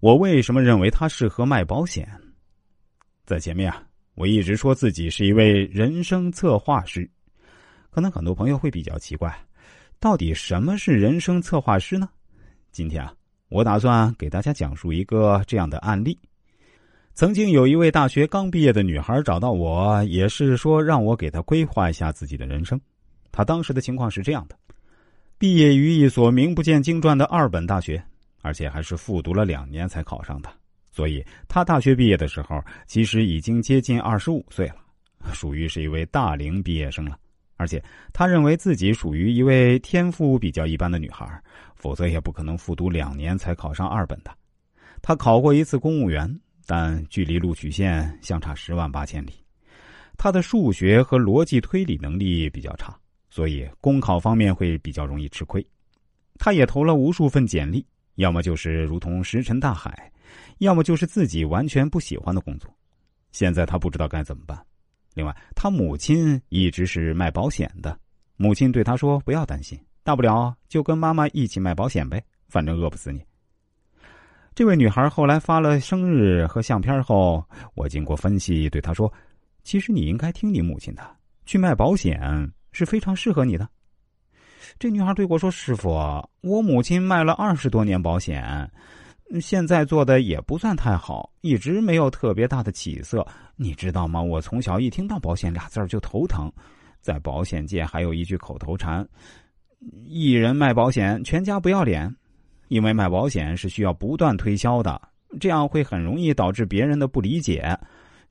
我为什么认为他适合卖保险？在前面啊，我一直说自己是一位人生策划师，可能很多朋友会比较奇怪，到底什么是人生策划师呢？今天啊，我打算给大家讲述一个这样的案例。曾经有一位大学刚毕业的女孩找到我，也是说让我给她规划一下自己的人生。她当时的情况是这样的：毕业于一所名不见经传的二本大学。而且还是复读了两年才考上的，所以他大学毕业的时候，其实已经接近二十五岁了，属于是一位大龄毕业生了。而且他认为自己属于一位天赋比较一般的女孩，否则也不可能复读两年才考上二本的。他考过一次公务员，但距离录取线相差十万八千里。他的数学和逻辑推理能力比较差，所以公考方面会比较容易吃亏。他也投了无数份简历。要么就是如同石沉大海，要么就是自己完全不喜欢的工作。现在他不知道该怎么办。另外，他母亲一直是卖保险的，母亲对他说：“不要担心，大不了就跟妈妈一起卖保险呗，反正饿不死你。”这位女孩后来发了生日和相片后，我经过分析对她说：“其实你应该听你母亲的，去卖保险是非常适合你的。”这女孩对我说：“师傅，我母亲卖了二十多年保险，现在做的也不算太好，一直没有特别大的起色。你知道吗？我从小一听到保险俩字就头疼。在保险界还有一句口头禅：一人卖保险，全家不要脸。因为卖保险是需要不断推销的，这样会很容易导致别人的不理解，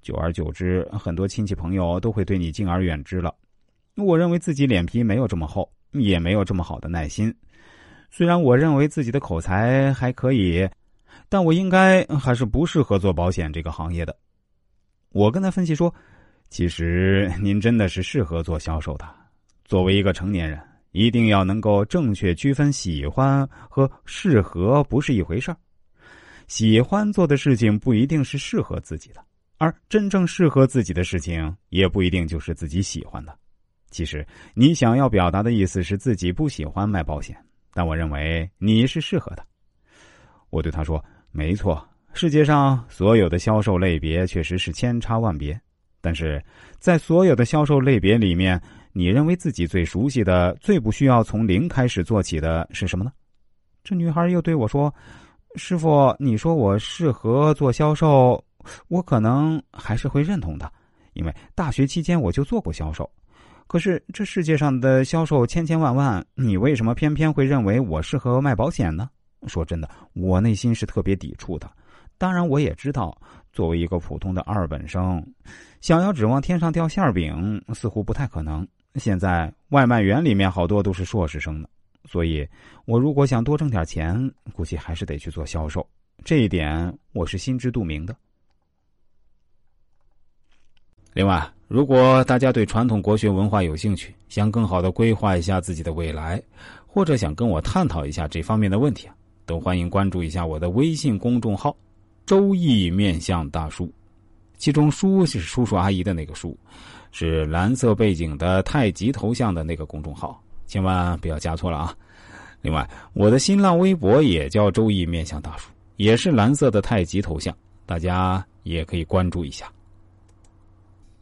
久而久之，很多亲戚朋友都会对你敬而远之了。我认为自己脸皮没有这么厚。”也没有这么好的耐心。虽然我认为自己的口才还可以，但我应该还是不适合做保险这个行业的。我跟他分析说：“其实您真的是适合做销售的。作为一个成年人，一定要能够正确区分喜欢和适合不是一回事儿。喜欢做的事情不一定是适合自己的，而真正适合自己的事情也不一定就是自己喜欢的。”其实你想要表达的意思是自己不喜欢卖保险，但我认为你是适合的。我对他说：“没错，世界上所有的销售类别确实是千差万别，但是在所有的销售类别里面，你认为自己最熟悉的、最不需要从零开始做起的是什么呢？”这女孩又对我说：“师傅，你说我适合做销售，我可能还是会认同的，因为大学期间我就做过销售。”可是这世界上的销售千千万万，你为什么偏偏会认为我适合卖保险呢？说真的，我内心是特别抵触的。当然，我也知道，作为一个普通的二本生，想要指望天上掉馅饼，似乎不太可能。现在外卖员里面好多都是硕士生呢，所以我如果想多挣点钱，估计还是得去做销售。这一点我是心知肚明的。另外。如果大家对传统国学文化有兴趣，想更好的规划一下自己的未来，或者想跟我探讨一下这方面的问题啊，都欢迎关注一下我的微信公众号“周易面相大叔”，其中“叔”是叔叔阿姨的那个“叔”，是蓝色背景的太极头像的那个公众号，千万不要加错了啊！另外，我的新浪微博也叫“周易面相大叔”，也是蓝色的太极头像，大家也可以关注一下。